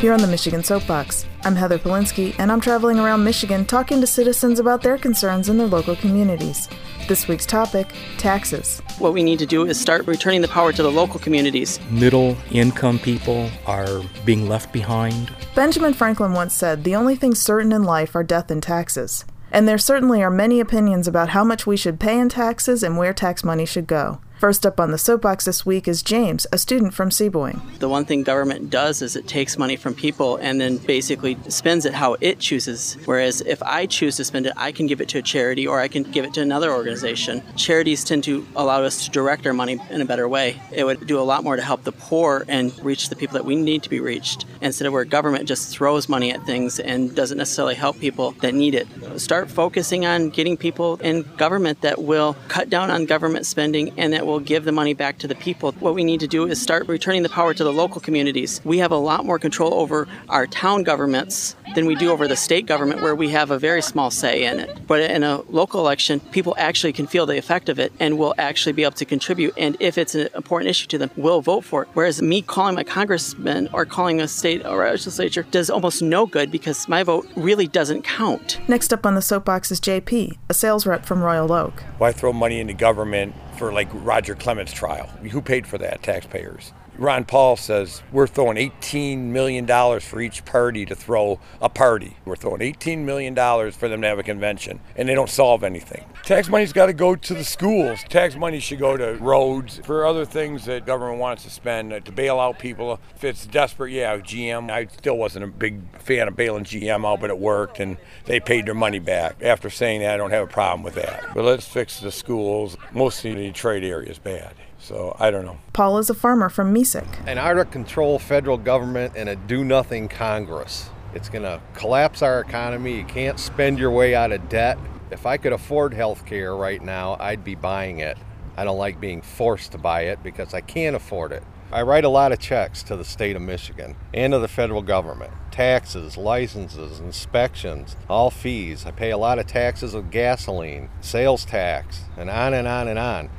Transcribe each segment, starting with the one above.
Here on the Michigan Soapbox, I'm Heather Polinsky, and I'm traveling around Michigan talking to citizens about their concerns in their local communities. This week's topic taxes. What we need to do is start returning the power to the local communities. Middle income people are being left behind. Benjamin Franklin once said, The only things certain in life are death and taxes. And there certainly are many opinions about how much we should pay in taxes and where tax money should go. First up on the soapbox this week is James, a student from Sebewaing. The one thing government does is it takes money from people and then basically spends it how it chooses. Whereas if I choose to spend it, I can give it to a charity or I can give it to another organization. Charities tend to allow us to direct our money in a better way. It would do a lot more to help the poor and reach the people that we need to be reached instead of where government just throws money at things and doesn't necessarily help people that need it. Start focusing on getting people in government that will cut down on government spending and that will give the money back to the people. What we need to do is start returning the power to the local communities. We have a lot more control over our town governments than we do over the state government, where we have a very small say in it. But in a local election, people actually can feel the effect of it and will actually be able to contribute. And if it's an important issue to them, will vote for it. Whereas me calling my congressman or calling a state or legislature does almost no good because my vote really doesn't count. Next up on the soapbox is JP, a sales rep from Royal Oak. Why throw money into government for like Roger Clemens' trial? Who paid for that? Taxpayers. Ron Paul says we're throwing $18 million for each party to throw a party. We're throwing $18 million for them to have a convention, and they don't solve anything. Tax money's got to go to the schools. Tax money should go to roads, for other things that government wants to spend, uh, to bail out people. If it's desperate, yeah, GM. I still wasn't a big fan of bailing GM out, but it worked, and they paid their money back. After saying that, I don't have a problem with that. But let's fix the schools. Mostly the trade area is bad. So I don't know. Paul is a farmer from Mesick. An out of control federal government and a do nothing Congress. It's going to collapse our economy. You can't spend your way out of debt. If I could afford health care right now, I'd be buying it. I don't like being forced to buy it because I can't afford it. I write a lot of checks to the state of Michigan and to the federal government. Taxes, licenses, inspections, all fees. I pay a lot of taxes of gasoline, sales tax, and on and on and on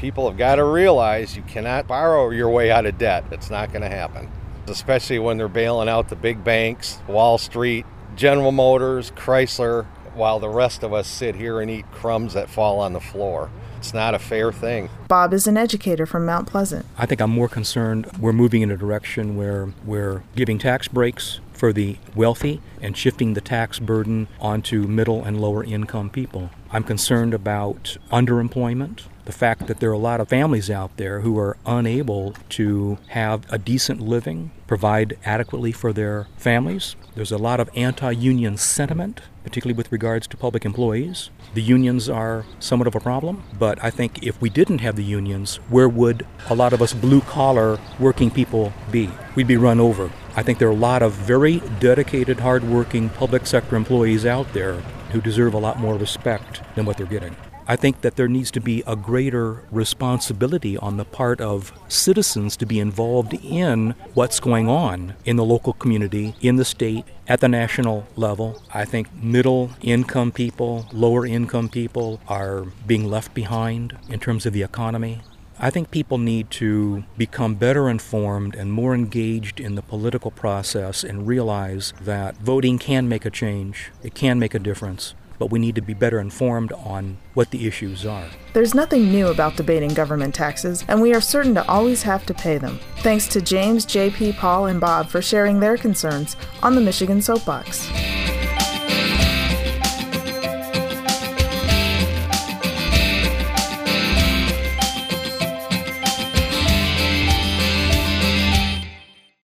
people have got to realize you cannot borrow your way out of debt. It's not going to happen, especially when they're bailing out the big banks, Wall Street, General Motors, Chrysler, while the rest of us sit here and eat crumbs that fall on the floor. It's not a fair thing. Bob is an educator from Mount Pleasant. I think I'm more concerned we're moving in a direction where we're giving tax breaks for the wealthy and shifting the tax burden onto middle and lower income people. I'm concerned about underemployment the fact that there are a lot of families out there who are unable to have a decent living, provide adequately for their families. There's a lot of anti union sentiment, particularly with regards to public employees. The unions are somewhat of a problem, but I think if we didn't have the unions, where would a lot of us blue collar working people be? We'd be run over. I think there are a lot of very dedicated, hardworking public sector employees out there who deserve a lot more respect than what they're getting. I think that there needs to be a greater responsibility on the part of citizens to be involved in what's going on in the local community, in the state, at the national level. I think middle income people, lower income people are being left behind in terms of the economy. I think people need to become better informed and more engaged in the political process and realize that voting can make a change, it can make a difference but we need to be better informed on what the issues are. There's nothing new about debating government taxes, and we are certain to always have to pay them. Thanks to James, JP, Paul, and Bob for sharing their concerns on the Michigan Soapbox.